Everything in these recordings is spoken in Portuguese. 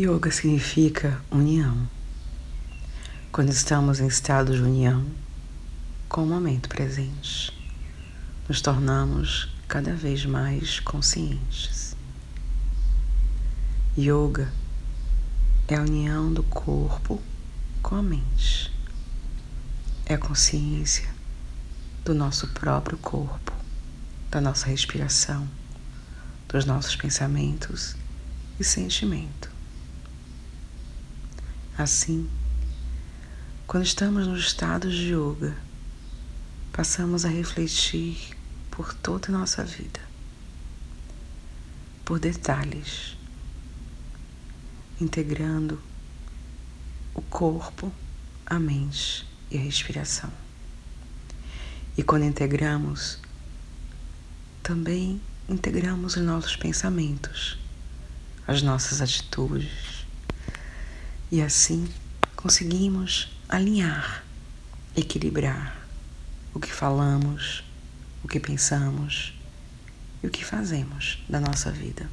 Yoga significa união. Quando estamos em estado de união com o momento presente, nos tornamos cada vez mais conscientes. Yoga é a união do corpo com a mente. É a consciência do nosso próprio corpo, da nossa respiração, dos nossos pensamentos e sentimentos. Assim, quando estamos no estado de yoga, passamos a refletir por toda a nossa vida, por detalhes, integrando o corpo, a mente e a respiração. E quando integramos, também integramos os nossos pensamentos, as nossas atitudes, e assim conseguimos alinhar, equilibrar o que falamos, o que pensamos e o que fazemos da nossa vida,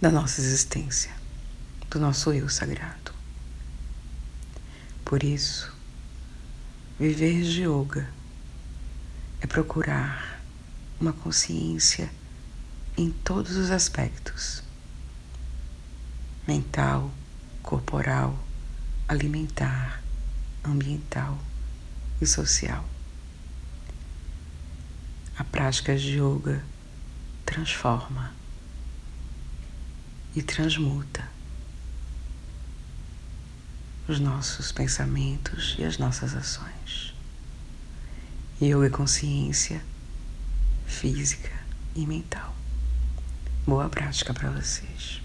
da nossa existência, do nosso eu sagrado. Por isso, viver de yoga é procurar uma consciência em todos os aspectos mental, corporal, alimentar, ambiental e social. A prática de yoga transforma e transmuta os nossos pensamentos e as nossas ações. Yoga é consciência física e mental. Boa prática para vocês.